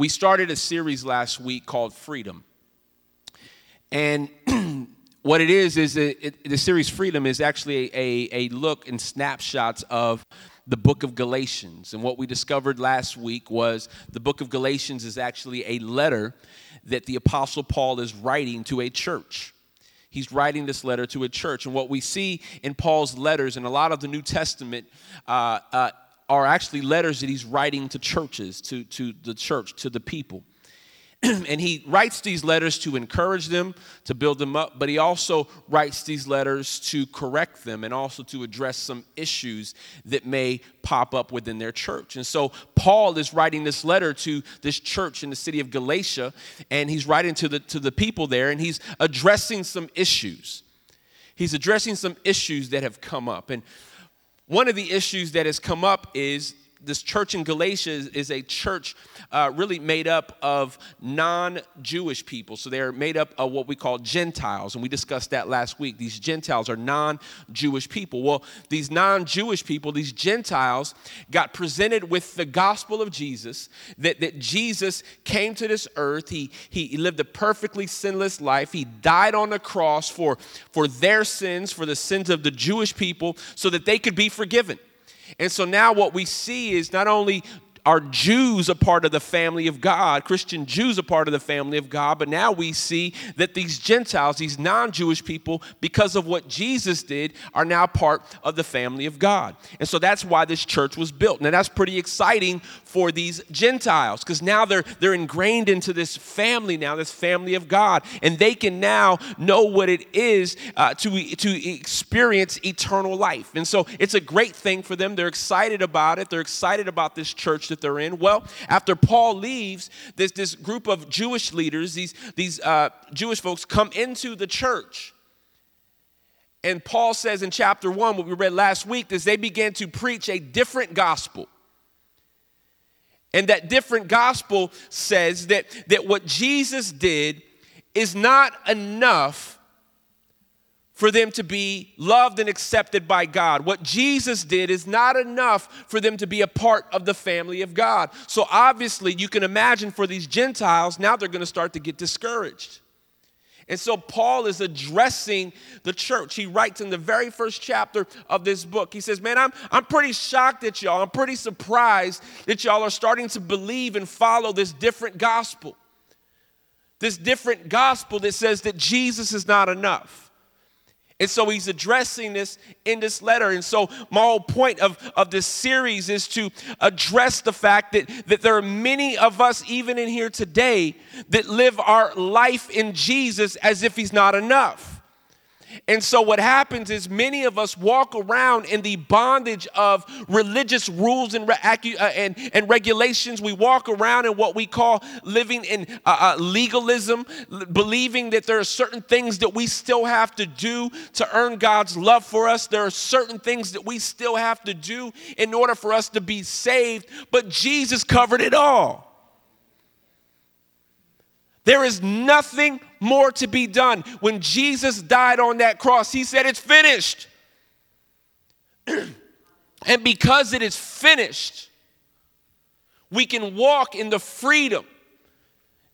we started a series last week called Freedom. And what it is, is it, it, the series Freedom is actually a, a look and snapshots of the book of Galatians. And what we discovered last week was the book of Galatians is actually a letter that the Apostle Paul is writing to a church. He's writing this letter to a church. And what we see in Paul's letters and a lot of the New Testament uh, uh, are actually letters that he's writing to churches, to, to the church, to the people. and he writes these letters to encourage them, to build them up, but he also writes these letters to correct them and also to address some issues that may pop up within their church. And so Paul is writing this letter to this church in the city of Galatia, and he's writing to the, to the people there, and he's addressing some issues. He's addressing some issues that have come up. And one of the issues that has come up is this church in Galatia is, is a church uh, really made up of non Jewish people. So they're made up of what we call Gentiles. And we discussed that last week. These Gentiles are non Jewish people. Well, these non Jewish people, these Gentiles, got presented with the gospel of Jesus that, that Jesus came to this earth. He, he lived a perfectly sinless life. He died on the cross for, for their sins, for the sins of the Jewish people, so that they could be forgiven. And so now what we see is not only are Jews a part of the family of God, Christian Jews a part of the family of God, but now we see that these Gentiles, these non Jewish people, because of what Jesus did, are now part of the family of God. And so that's why this church was built. Now that's pretty exciting for these Gentiles because now they're, they're ingrained into this family now, this family of God, and they can now know what it is uh, to, to experience eternal life. And so it's a great thing for them. They're excited about it, they're excited about this church that they're in? Well, after Paul leaves, there's this group of Jewish leaders, these, these uh, Jewish folks come into the church. And Paul says in chapter one, what we read last week, is they began to preach a different gospel. And that different gospel says that, that what Jesus did is not enough for them to be loved and accepted by God. What Jesus did is not enough for them to be a part of the family of God. So obviously, you can imagine for these Gentiles, now they're going to start to get discouraged. And so Paul is addressing the church. He writes in the very first chapter of this book. He says, Man, I'm, I'm pretty shocked at y'all. I'm pretty surprised that y'all are starting to believe and follow this different gospel. This different gospel that says that Jesus is not enough. And so he's addressing this in this letter. And so my whole point of, of this series is to address the fact that, that there are many of us, even in here today, that live our life in Jesus as if he's not enough. And so, what happens is many of us walk around in the bondage of religious rules and, uh, and, and regulations. We walk around in what we call living in uh, uh, legalism, believing that there are certain things that we still have to do to earn God's love for us. There are certain things that we still have to do in order for us to be saved, but Jesus covered it all. There is nothing more to be done. When Jesus died on that cross, he said, It's finished. and because it is finished, we can walk in the freedom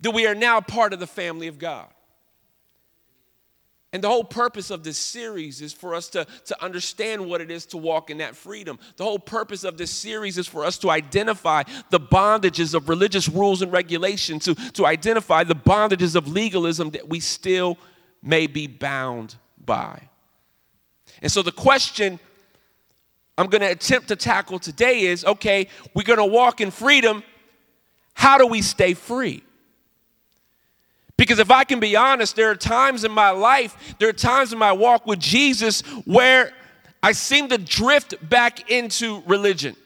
that we are now part of the family of God. And the whole purpose of this series is for us to, to understand what it is to walk in that freedom. The whole purpose of this series is for us to identify the bondages of religious rules and regulations, to, to identify the bondages of legalism that we still may be bound by. And so the question I'm going to attempt to tackle today is okay, we're going to walk in freedom. How do we stay free? Because if I can be honest, there are times in my life, there are times in my walk with Jesus where I seem to drift back into religion.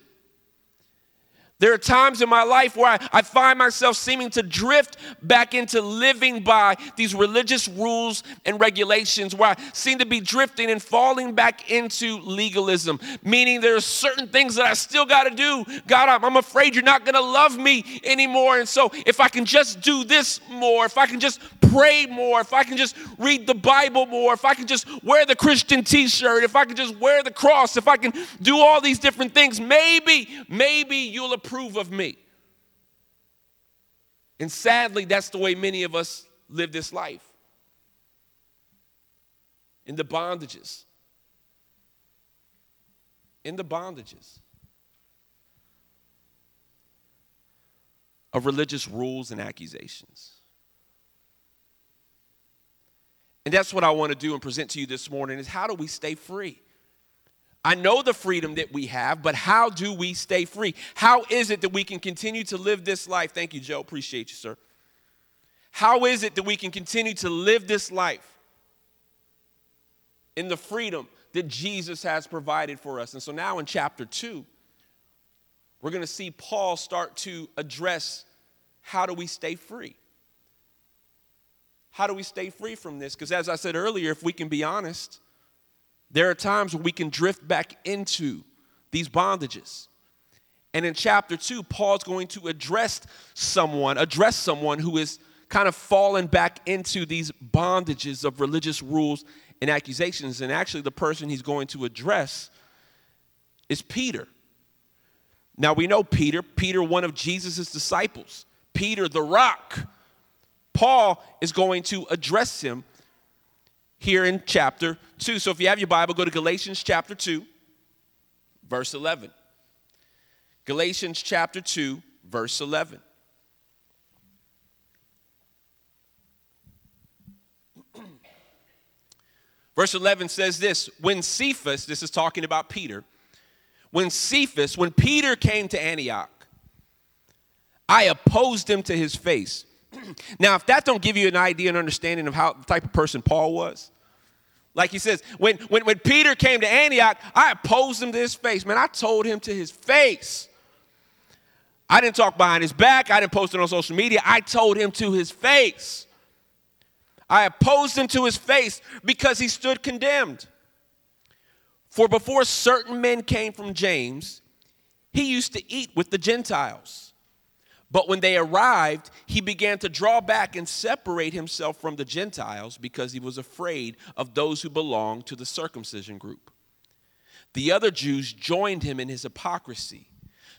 There are times in my life where I, I, find myself seeming to drift back into living by these religious rules and regulations, where I seem to be drifting and falling back into legalism, meaning there are certain things that I still got to do. God, I'm, I'm afraid you're not going to love me anymore. And so if I can just do this more, if I can just pray more, if I can just read the Bible more, if I can just wear the Christian t shirt, if I can just wear the cross, if I can do all these different things, maybe, maybe you'll approve of me. And sadly, that's the way many of us live this life in the bondages. In the bondages of religious rules and accusations. And that's what I want to do and present to you this morning is how do we stay free? I know the freedom that we have, but how do we stay free? How is it that we can continue to live this life? Thank you, Joe. Appreciate you, sir. How is it that we can continue to live this life in the freedom that Jesus has provided for us? And so now in chapter 2, we're going to see Paul start to address how do we stay free? How do we stay free from this? Because as I said earlier, if we can be honest, there are times where we can drift back into these bondages. And in chapter 2, Paul's going to address someone, address someone who is kind of fallen back into these bondages of religious rules and accusations. And actually, the person he's going to address is Peter. Now, we know Peter, Peter, one of Jesus' disciples, Peter the rock. Paul is going to address him here in chapter 2. So if you have your Bible, go to Galatians chapter 2, verse 11. Galatians chapter 2, verse 11. Verse 11 says this When Cephas, this is talking about Peter, when Cephas, when Peter came to Antioch, I opposed him to his face now, if that don't give you an idea and understanding of how the type of person Paul was, like he says, when, when, when Peter came to Antioch, I opposed him to his face. Man, I told him to his face. I didn't talk behind his back. I didn't post it on social media. I told him to his face. I opposed him to his face because he stood condemned. For before certain men came from James, he used to eat with the Gentiles. But when they arrived, he began to draw back and separate himself from the Gentiles because he was afraid of those who belonged to the circumcision group. The other Jews joined him in his hypocrisy,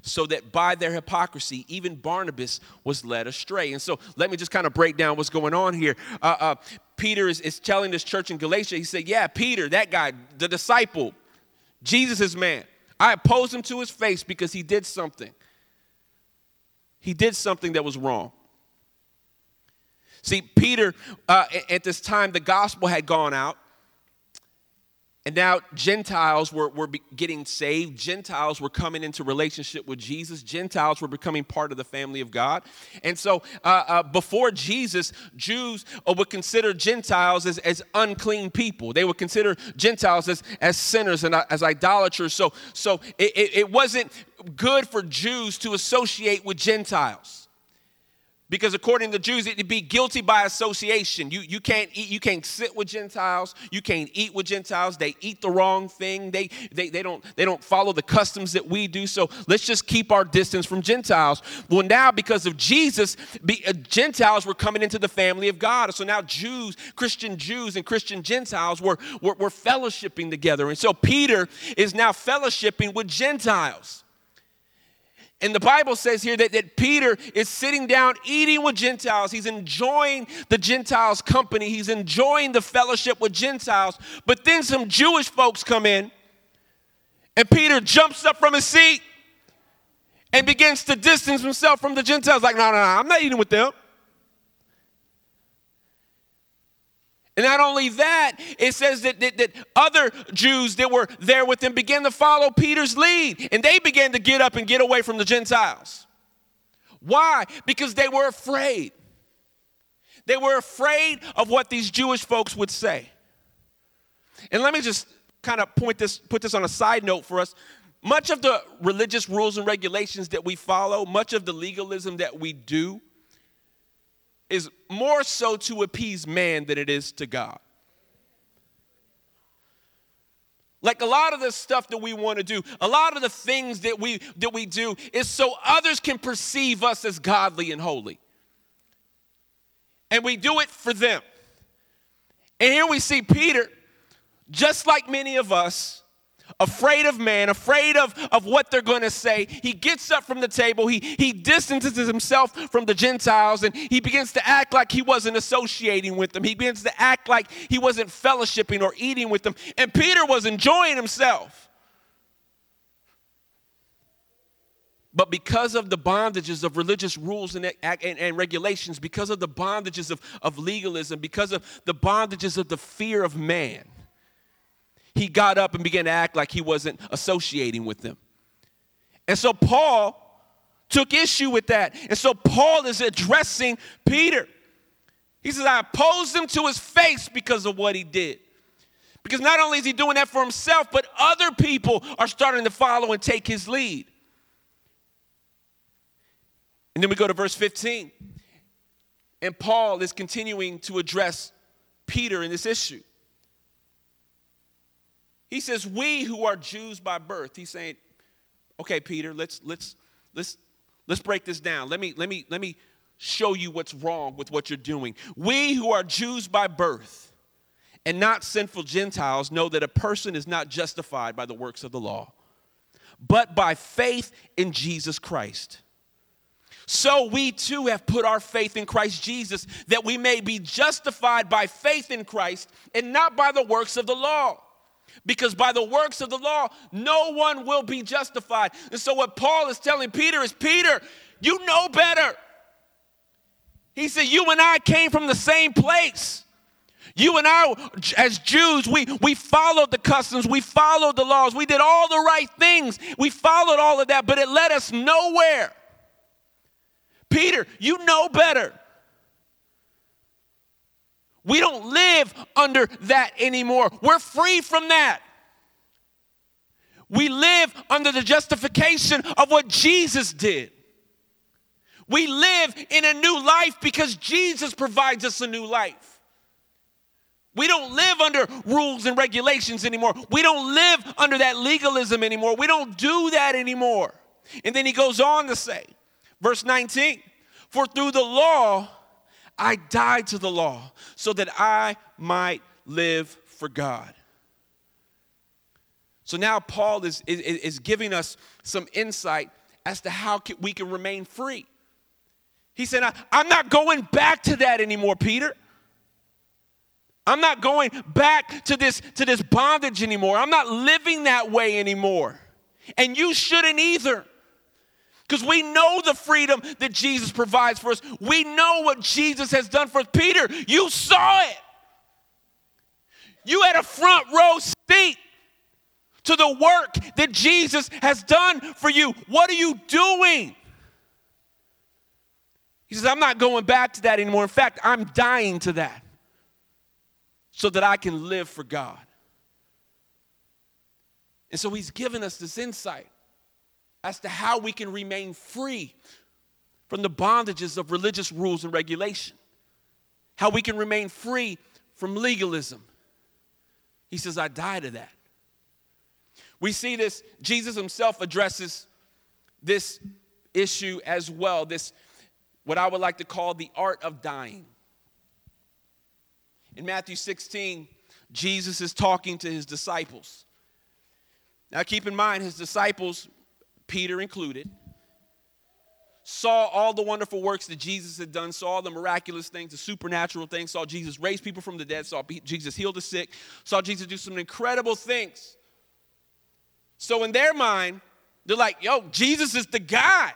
so that by their hypocrisy, even Barnabas was led astray. And so let me just kind of break down what's going on here. Uh, uh, Peter is, is telling this church in Galatia, he said, Yeah, Peter, that guy, the disciple, Jesus' man, I opposed him to his face because he did something he did something that was wrong. See, Peter, uh, at this time, the gospel had gone out. And now Gentiles were, were getting saved. Gentiles were coming into relationship with Jesus. Gentiles were becoming part of the family of God. And so uh, uh, before Jesus, Jews uh, would consider Gentiles as, as unclean people. They would consider Gentiles as, as sinners and uh, as idolaters. So, so it, it wasn't good for Jews to associate with Gentiles because according to Jews, it'd be guilty by association. You, you can't eat, you can't sit with Gentiles, you can't eat with Gentiles. They eat the wrong thing. They, they, they, don't, they don't follow the customs that we do. So let's just keep our distance from Gentiles. Well, now because of Jesus, be, uh, Gentiles were coming into the family of God. So now Jews, Christian Jews and Christian Gentiles were, were, were fellowshipping together. And so Peter is now fellowshipping with Gentiles. And the Bible says here that, that Peter is sitting down eating with Gentiles. He's enjoying the Gentiles' company, he's enjoying the fellowship with Gentiles. But then some Jewish folks come in, and Peter jumps up from his seat and begins to distance himself from the Gentiles. Like, no, no, no, I'm not eating with them. And not only that, it says that, that, that, other Jews that were there with him began to follow Peter's lead, and they began to get up and get away from the Gentiles. Why? Because they were afraid. They were afraid of what these Jewish folks would say. And let me just kind of point this, put this on a side note for us. Much of the religious rules and regulations that we follow, much of the legalism that we do, is more so to appease man than it is to God. Like a lot of the stuff that we want to do, a lot of the things that we that we do is so others can perceive us as godly and holy. And we do it for them. And here we see Peter, just like many of us, afraid of man, afraid of, of what they're going to say. He gets up from the table, he, he distances himself from the Gentiles, and he begins to act like he wasn't associating with them. He begins to act like he wasn't fellowshipping or eating with them. And Peter was enjoying himself. But because of the bondages of religious rules and, and, and, regulations, because of the bondages of, of legalism, because of the bondages of the fear of man, he got up and began to act like he wasn't associating with them. And so Paul took issue with that. And so Paul is addressing Peter. He says, I opposed him to his face because of what he did. Because not only is he doing that for himself, but other people are starting to follow and take his lead. And then we go to verse 15. And Paul is continuing to address Peter in this issue. He says, "We who are Jews by birth." He's saying, "Okay, Peter, let's let's let's let's break this down. Let me let me let me show you what's wrong with what you're doing. We who are Jews by birth and not sinful Gentiles know that a person is not justified by the works of the law, but by faith in Jesus Christ." So we too have put our faith in Christ Jesus that we may be justified by faith in Christ and not by the works of the law. Because by the works of the law, no one will be justified. And so, what Paul is telling Peter is Peter, you know better. He said, You and I came from the same place. You and I, as Jews, we, we followed the customs, we followed the laws, we did all the right things, we followed all of that, but it led us nowhere. Peter, you know better. We don't live under that anymore. We're free from that. We live under the justification of what Jesus did. We live in a new life because Jesus provides us a new life. We don't live under rules and regulations anymore. We don't live under that legalism anymore. We don't do that anymore. And then he goes on to say, Verse 19 For through the law, I died to the law so that I might live for God. So now Paul is, is, is giving us some insight as to how we can remain free. He said, I'm not going back to that anymore, Peter. I'm not going back to this, to this bondage anymore. I'm not living that way anymore. And you shouldn't either because we know the freedom that Jesus provides for us. We know what Jesus has done for us. Peter, you saw it. You had a front row seat to the work that Jesus has done for you. What are you doing? He says, I'm not going back to that anymore. In fact, I'm dying to that so that I can live for God. And so he's given us this insight as to how we can remain free from the bondages of religious rules and regulation, how we can remain free from legalism. He says, I die to that. We see this, Jesus himself addresses this issue as well, this, what I would like to call the art of dying. In Matthew 16, Jesus is talking to his disciples. Now, keep in mind, his disciples Peter included, saw all the wonderful works that Jesus had done, saw all the miraculous things, the supernatural things, saw Jesus raise people from the dead, saw Jesus heal the sick, saw Jesus do some incredible things. So, in their mind, they're like, yo, Jesus is the guy.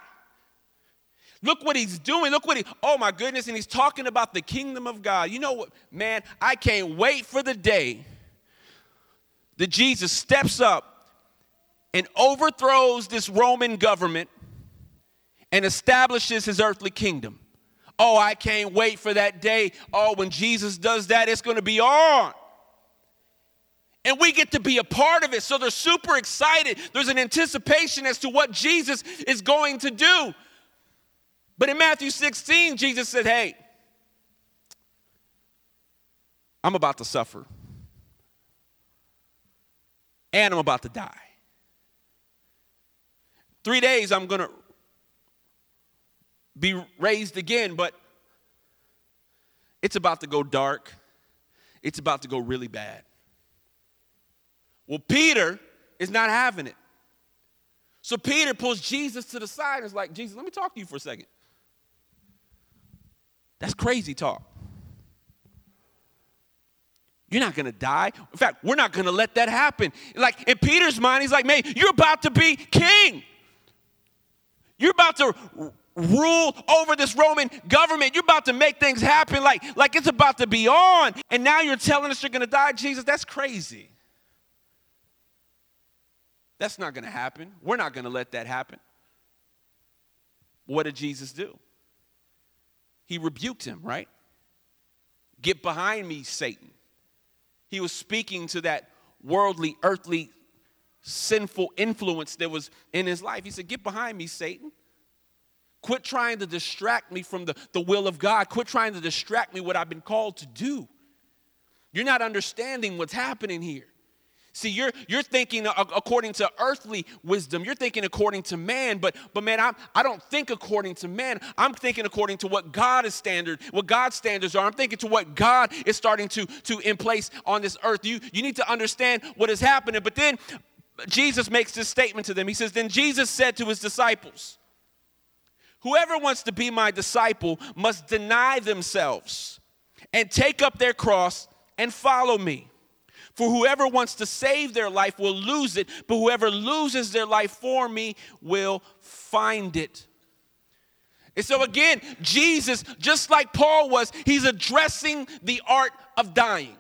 Look what he's doing. Look what he, oh my goodness. And he's talking about the kingdom of God. You know what, man, I can't wait for the day that Jesus steps up and overthrows this Roman government and establishes his earthly kingdom. Oh, I can't wait for that day. Oh, when Jesus does that, it's going to be on. And we get to be a part of it. So they're super excited. There's an anticipation as to what Jesus is going to do. But in Matthew 16, Jesus said, Hey, I'm about to suffer, and I'm about to die. Three days I'm going to be raised again, but it's about to go dark. It's about to go really bad. Well, Peter is not having it. So Peter pulls Jesus to the side and is like, Jesus, let me talk to you for a second. That's crazy talk. You're not gonna die. In fact, we're not gonna let that happen. Like in Peter's mind, he's like, man, you're about to be king. You're about to rule over this Roman government. You're about to make things happen like, like it's about to be on. And now you're telling us you're gonna die, Jesus? That's crazy. That's not gonna happen. We're not gonna let that happen. What did Jesus do? He rebuked him, right? Get behind me, Satan. He was speaking to that worldly, earthly, sinful influence that was in his life. He said, Get behind me, Satan. Quit trying to distract me from the, the will of God. Quit trying to distract me what I've been called to do. You're not understanding what's happening here. See, you're, you're thinking according to earthly wisdom. You're thinking according to man, but, but man, I'm, I don't think according to man. I'm thinking according to what God is standard, what God's standards are. I'm thinking to what God is starting to, to in place on this earth. You, you need to understand what is happening. But then Jesus makes this statement to them. He says, Then Jesus said to his disciples, Whoever wants to be my disciple must deny themselves and take up their cross and follow me. For whoever wants to save their life will lose it, but whoever loses their life for me will find it. And so, again, Jesus, just like Paul was, he's addressing the art of dying.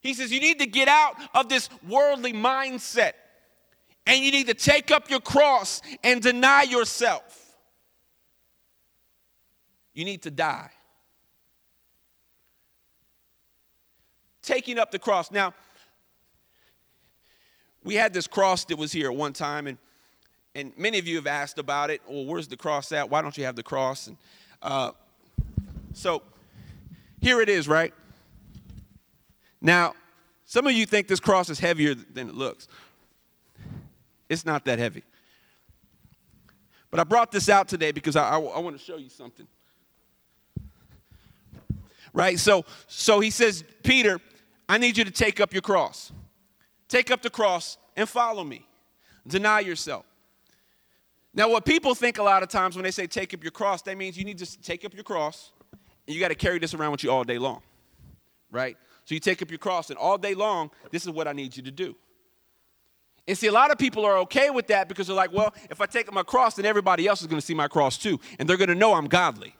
He says, You need to get out of this worldly mindset and you need to take up your cross and deny yourself. You need to die. taking up the cross. Now, we had this cross that was here at one time, and and many of you have asked about it. Well, where's the cross at? Why don't you have the cross? And uh, so here it is, right? Now, some of you think this cross is heavier than it looks. It's not that heavy. But I brought this out today because I, I, I want to show you something. Right? So, so he says, Peter, I need you to take up your cross. Take up the cross and follow me. Deny yourself. Now, what people think a lot of times when they say take up your cross, that means you need to take up your cross and you got to carry this around with you all day long, right? So you take up your cross, and all day long, this is what I need you to do. And see, a lot of people are okay with that because they're like, well, if I take up my cross, then everybody else is going to see my cross too, and they're going to know I'm godly.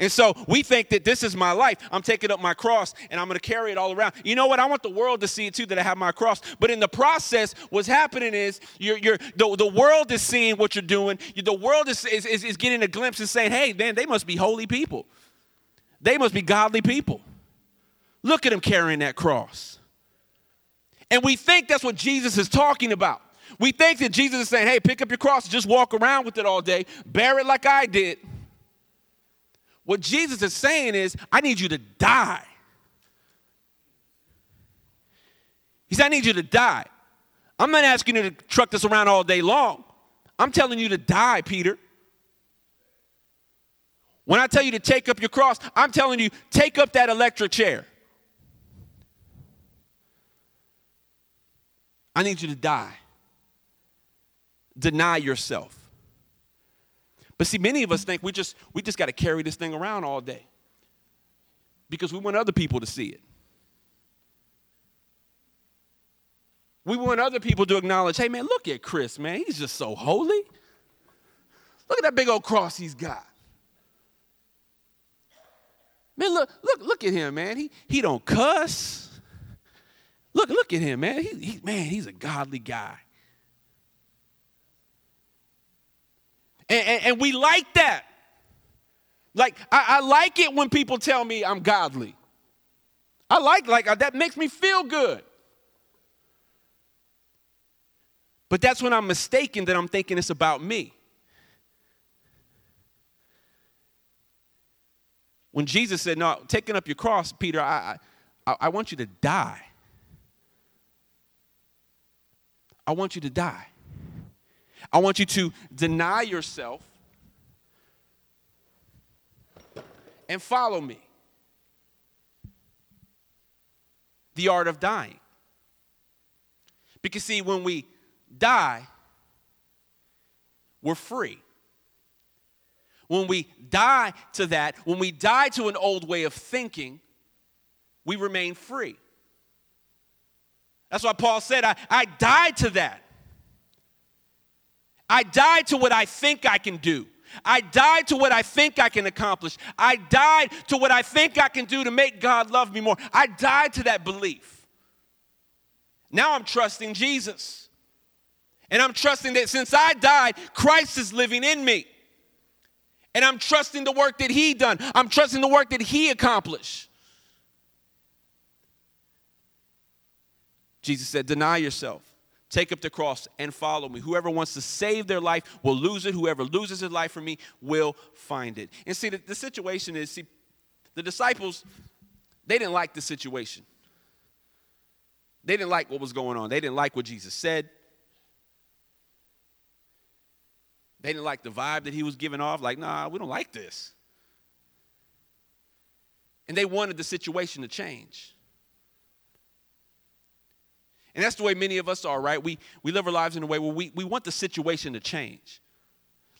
And so we think that this is my life. I'm taking up my cross and I'm going to carry it all around. You know what? I want the world to see it too that I have my cross. But in the process, what's happening is you're, you're, the, the world is seeing what you're doing. The world is, is, is getting a glimpse and saying, hey, man, they must be holy people. They must be godly people. Look at him carrying that cross. And we think that's what Jesus is talking about. We think that Jesus is saying, hey, pick up your cross and just walk around with it all day, bear it like I did. What Jesus is saying is, I need you to die. He said, I need you to die. I'm not asking you to truck this around all day long. I'm telling you to die, Peter. When I tell you to take up your cross, I'm telling you, take up that electric chair. I need you to die. Deny yourself. But see, many of us think we just we just got to carry this thing around all day because we want other people to see it. We want other people to acknowledge, hey man, look at Chris, man. He's just so holy. Look at that big old cross he's got. Man, look, look, look at him, man. He he don't cuss. Look, look at him, man. He, he man, he's a godly guy. And, and, and we like that. Like, I, I, like it when people tell me I'm godly. I like, like, uh, that makes me feel good. But that's when I'm mistaken that I'm thinking it's about me. When Jesus said, No, taking up your cross, Peter, I, I, I want you to die. I want you to die. I want you to deny yourself and follow me. The art of dying. Because, see, when we die, we're free. When we die to that, when we die to an old way of thinking, we remain free. That's why Paul said, I, I died to that. I died to what I think I can do. I died to what I think I can accomplish. I died to what I think I can do to make God love me more. I died to that belief. Now I'm trusting Jesus. And I'm trusting that since I died, Christ is living in me. And I'm trusting the work that He done. I'm trusting the work that He accomplished. Jesus said, Deny yourself. Take up the cross and follow me. Whoever wants to save their life will lose it. Whoever loses his life for me will find it. And see, the, the situation is see, the disciples, they didn't like the situation. They didn't like what was going on. They didn't like what Jesus said. They didn't like the vibe that he was giving off. Like, nah, we don't like this. And they wanted the situation to change. And that's the way many of us are, right? We, we live our lives in a way where we, we want the situation to change.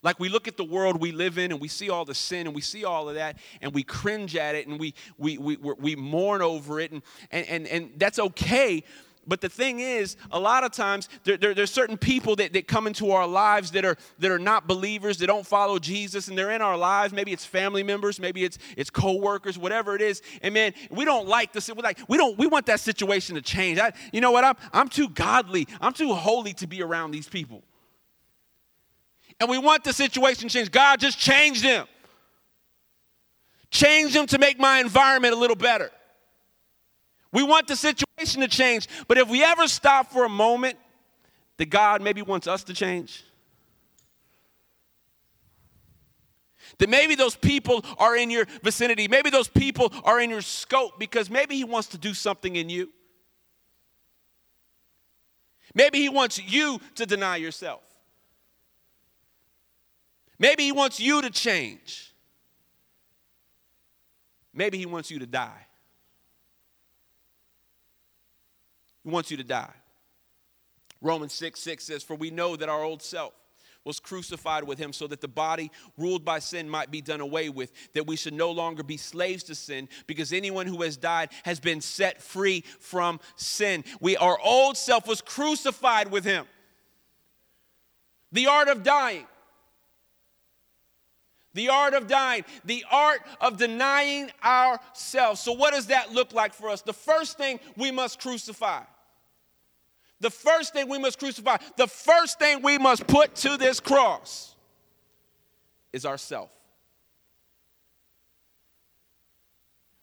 Like we look at the world we live in and we see all the sin and we see all of that and we cringe at it and we, we, we, we mourn over it and, and, and, and that's okay. But the thing is, a lot of times there, there, there's certain people that, that come into our lives that are that are not believers, that don't follow Jesus, and they're in our lives. Maybe it's family members, maybe it's it's co-workers, whatever it is. And man, we don't like this. We like we don't we want that situation to change. I, you know what? I'm I'm too godly, I'm too holy to be around these people. And we want the situation changed. God just change them. Change them to make my environment a little better. We want the situation to change, but if we ever stop for a moment that God maybe wants us to change, that maybe those people are in your vicinity, maybe those people are in your scope because maybe He wants to do something in you. Maybe He wants you to deny yourself. Maybe He wants you to change. Maybe He wants you to die. He wants you to die. Romans 6 6 says, For we know that our old self was crucified with him so that the body ruled by sin might be done away with, that we should no longer be slaves to sin, because anyone who has died has been set free from sin. We our old self was crucified with him. The art of dying. The art of dying, the art of denying ourselves. So, what does that look like for us? The first thing we must crucify the first thing we must crucify, the first thing we must put to this cross is ourself.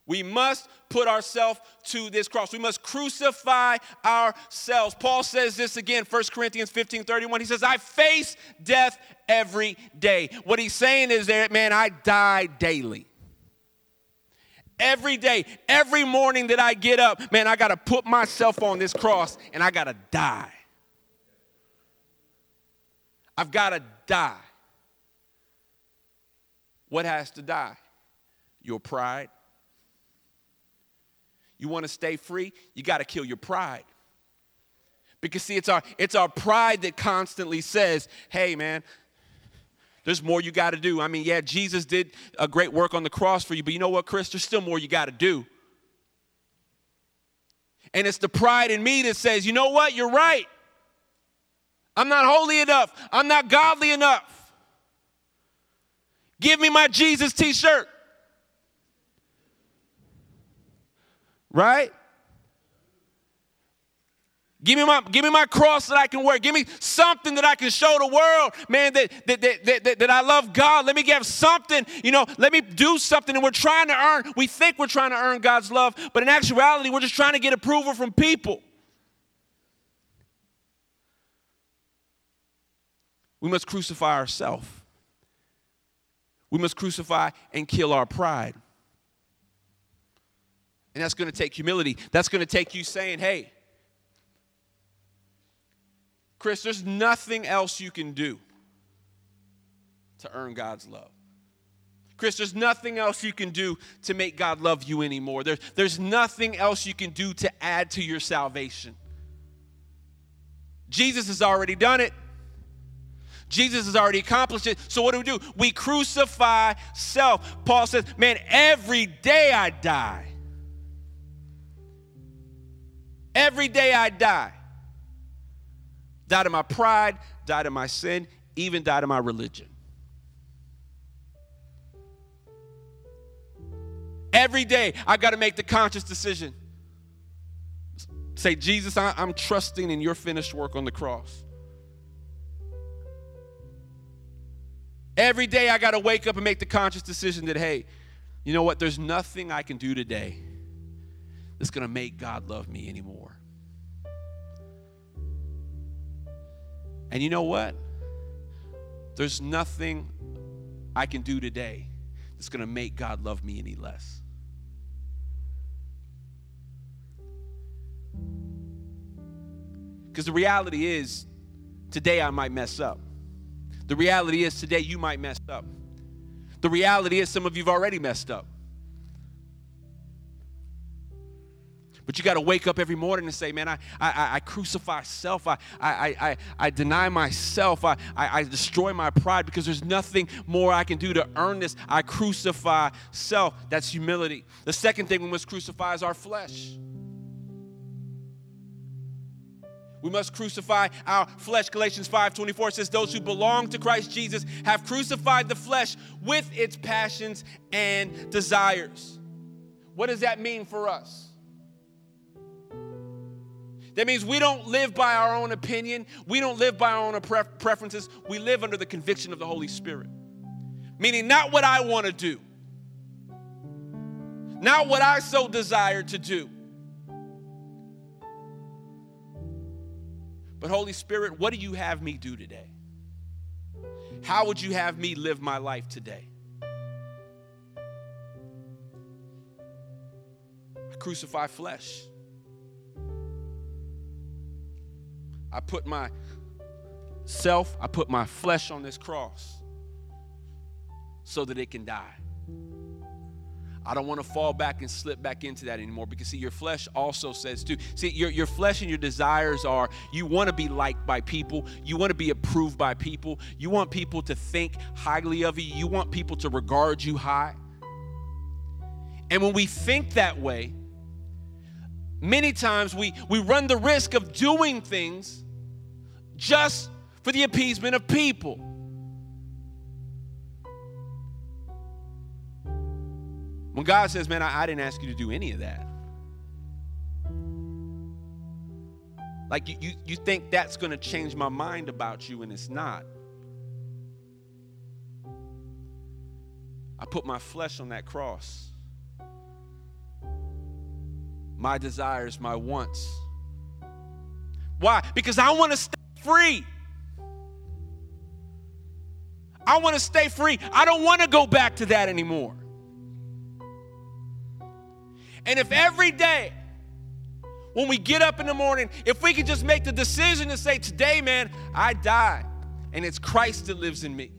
We must put ourselves to this cross. We must crucify ourselves. Paul says this again, 1 Corinthians 15 31. He says, I face death every day. What he's saying is that, man, I die daily every day, every morning that I get up, man, I got to put myself on this cross and I got to die. I've got to die. What has to die? Your pride. You want to stay free? You got to kill your pride. Because see, it's our it's our pride that constantly says, "Hey, man, there's more you got to do. I mean, yeah, Jesus did a great work on the cross for you, but you know what, Chris? There's still more you got to do. And it's the pride in me that says, you know what? You're right. I'm not holy enough. I'm not godly enough. Give me my Jesus t shirt. Right? Give me my, give me my cross that I can wear. Give me something that I can show the world, man, that, that, that, that, that I love God. Let me give something, you know, let me do something. And we're trying to earn, we think we're trying to earn God's love, but in actuality, we're just trying to get approval from people. We must crucify ourselves. We must crucify and kill our pride. And that's going to take humility. That's going to take you saying, hey, Chris, there's nothing else you can do to earn God's love. Chris, there's nothing else you can do to make God love you anymore. There, there's nothing else you can do to add to your salvation. Jesus has already done it. Jesus has already accomplished it. So what do we do? We crucify self. Paul says, Man, every day I die. Every day I die. Die to my pride, die to my sin, even die to my religion. Every day I got to make the conscious decision. Say, Jesus, I, am trusting in your finished work on the cross. Every day I got to wake up and make the conscious decision that, hey, you know what? There's nothing I can do today that's going to make God love me anymore. And you know what? There's nothing I can do today that's going to make God love me any less. Because the reality is, today I might mess up. The reality is, today you might mess up. The reality is, some of you have already messed up. But you got to wake up every morning and say, man, I, I, I crucify self. I, I, I, I deny myself. I, I, I destroy my pride because there's nothing more I can do to earn this. I crucify self. That's humility. The second thing we must crucify is our flesh. We must crucify our flesh. Galatians 5:24 says those who belong to Christ Jesus have crucified the flesh with its passions and desires. What does that mean for us? That means we don't live by our own opinion. We don't live by our own preferences. We live under the conviction of the Holy Spirit. Meaning, not what I want to do, not what I so desire to do, But, Holy Spirit, what do you have me do today? How would you have me live my life today? I crucify flesh. I put my self, I put my flesh on this cross so that it can die. I don't want to fall back and slip back into that anymore because, see, your flesh also says, too. See, your, your flesh and your desires are you want to be liked by people, you want to be approved by people, you want people to think highly of you, you want people to regard you high. And when we think that way, many times we, we run the risk of doing things just for the appeasement of people. When God says, Man, I, I didn't ask you to do any of that. Like you, you, you think that's going to change my mind about you, and it's not. I put my flesh on that cross. My desires, my wants. Why? Because I want to stay free. I want to stay free. I don't want to go back to that anymore. And if every day, when we get up in the morning, if we could just make the decision to say, Today, man, I die, and it's Christ that lives in me.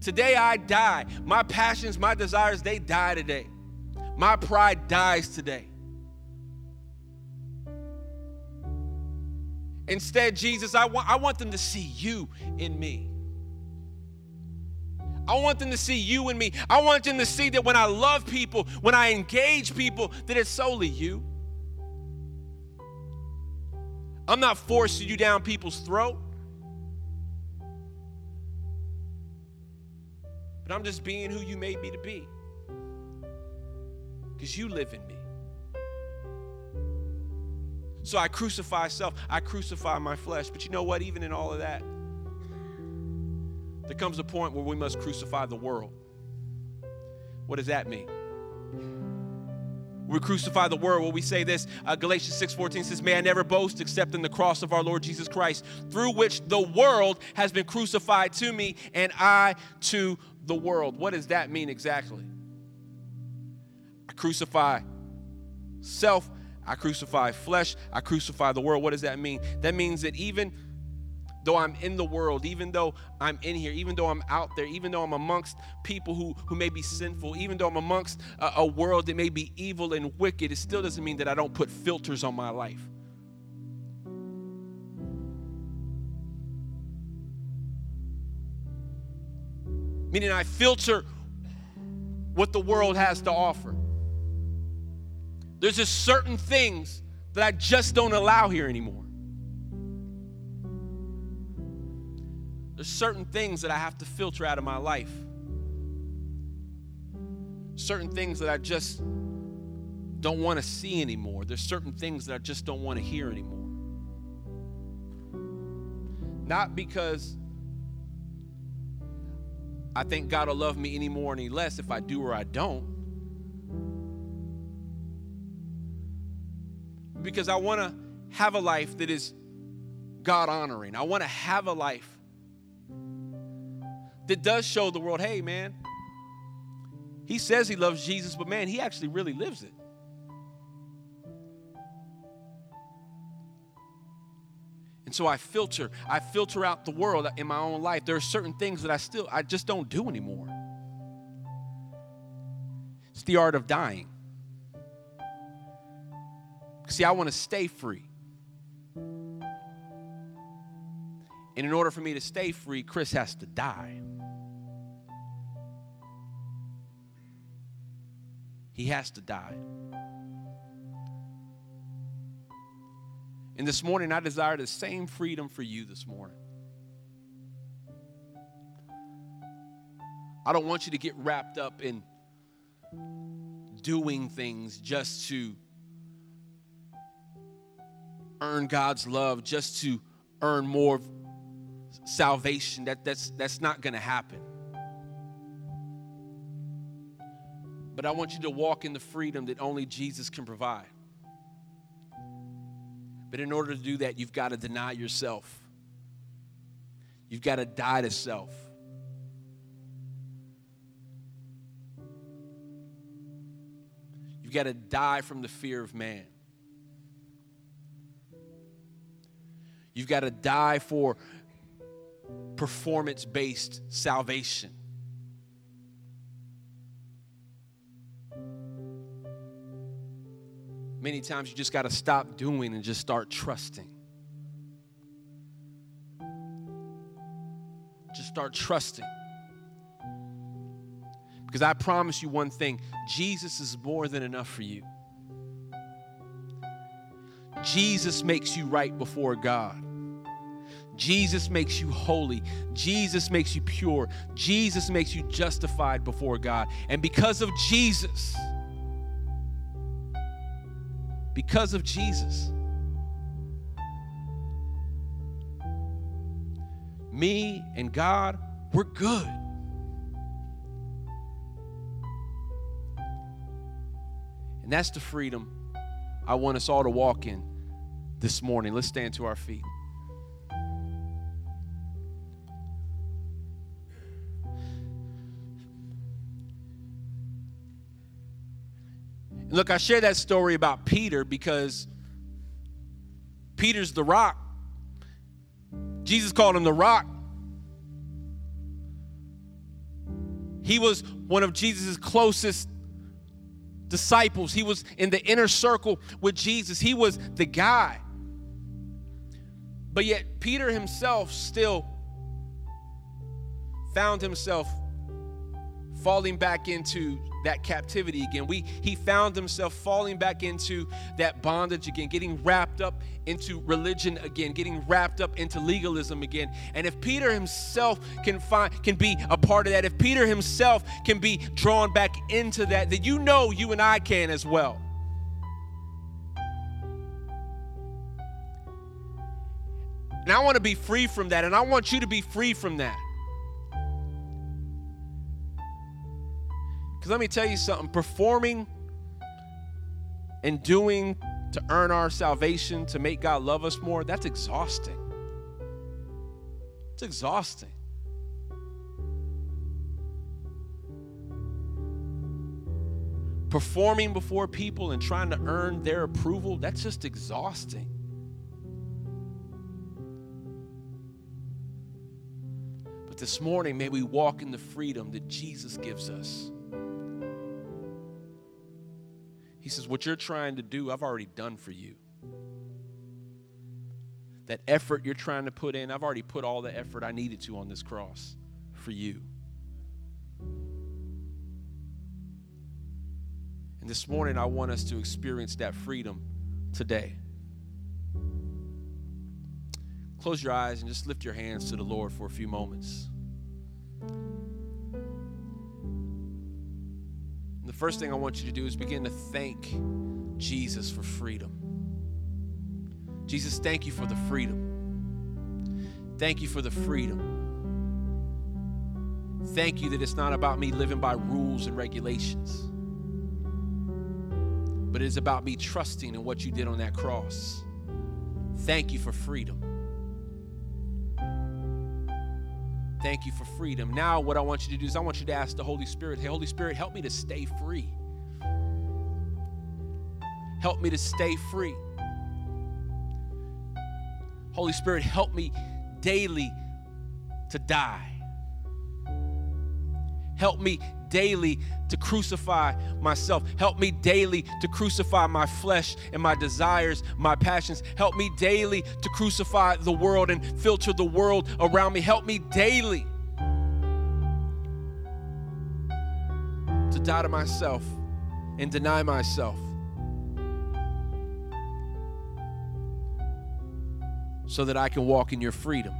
Today, I die. My passions, my desires, they die today. My pride dies today. Instead, Jesus, I want, I want them to see you in me. I want them to see you in me. I want them to see that when I love people, when I engage people, that it's solely you. I'm not forcing you down people's throat. But I'm just being who you made me to be. Because you live in me. So I crucify self, I crucify my flesh. But you know what? Even in all of that, there comes a point where we must crucify the world. What does that mean? We crucify the world. Well, we say this. Uh, Galatians 6:14 says, "May I never boast except in the cross of our Lord Jesus Christ, through which the world has been crucified to me, and I to the world." What does that mean exactly? crucify self, I crucify flesh, I crucify the world. What does that mean? That means that even though I'm in the world, even though I'm in here, even though I'm out there, even though I'm amongst people who, who may be sinful, even though I'm amongst a, a world that may be evil and wicked, it still doesn't mean that I don't put filters on my life. Meaning, I filter what the world has to offer. There's just certain things that I just don't allow here anymore. There's certain things that I have to filter out of my life. Certain things that I just don't want to see anymore. There's certain things that I just don't want to hear anymore. Not because I think God will love me any more or any less if I do or I don't. Because I want to have a life that is God honoring. I want to have a life that does show the world hey, man, he says he loves Jesus, but man, he actually really lives it. And so I filter, I filter out the world in my own life. There are certain things that I still, I just don't do anymore. It's the art of dying. See, I want to stay free. And in order for me to stay free, Chris has to die. He has to die. And this morning, I desire the same freedom for you this morning. I don't want you to get wrapped up in doing things just to earn God's love, just to earn more salvation. That, that's, that's not going to happen. But I want you to walk in the freedom that only Jesus can provide. But in order to do that, you've got to deny yourself. You've got to die to self. You've got to die from the fear of man. You've got to die for performance based salvation. Many times you just got to stop doing and just start trusting. Just start trusting. Because I promise you one thing Jesus is more than enough for you. Jesus makes you right before God. Jesus makes you holy. Jesus makes you pure. Jesus makes you justified before God. And because of Jesus, because of Jesus. Me and God, we're good. And that's the freedom I want us all to walk in this morning. Let's stand to our feet. Look, I share that story about Peter because Peter's the rock. Jesus called him the rock. He was one of Jesus' closest disciples. He was in the inner circle with Jesus. He was the guy. But yet, Peter himself still found himself falling back into that captivity again. We, he found himself falling back into that bondage again, getting wrapped up into religion again, getting wrapped up into legalism again. And if Peter himself can find can be a part of that, if Peter himself can be drawn back into that, then you know you and I can as well. And I want to be free from that, and I want you to be free from that. Because let me tell you something performing and doing to earn our salvation, to make God love us more, that's exhausting. It's exhausting. Performing before people and trying to earn their approval, that's just exhausting. But this morning, may we walk in the freedom that Jesus gives us. He says, What you're trying to do, I've already done for you. That effort you're trying to put in, I've already put all the effort I needed to on this cross for you. And this morning, I want us to experience that freedom today. Close your eyes and just lift your hands to the Lord for a few moments. And the first thing I want you to do is begin to thank Jesus for freedom. Jesus, thank you for the freedom. Thank you for the freedom. Thank you that it's not about me living by rules and regulations, but it is about me trusting in what you did on that cross. Thank you for freedom. Thank you for freedom. Now, what I want you to do is I want you to ask the Holy Spirit, hey, Holy Spirit, help me to stay free. Help me to stay free. Holy Spirit, help me daily to die. Help me daily to crucify myself. Help me daily to crucify my flesh and my desires, my passions. Help me daily to crucify the world and filter the world around me. Help me daily to die to myself and deny myself. So that I can walk in your freedom.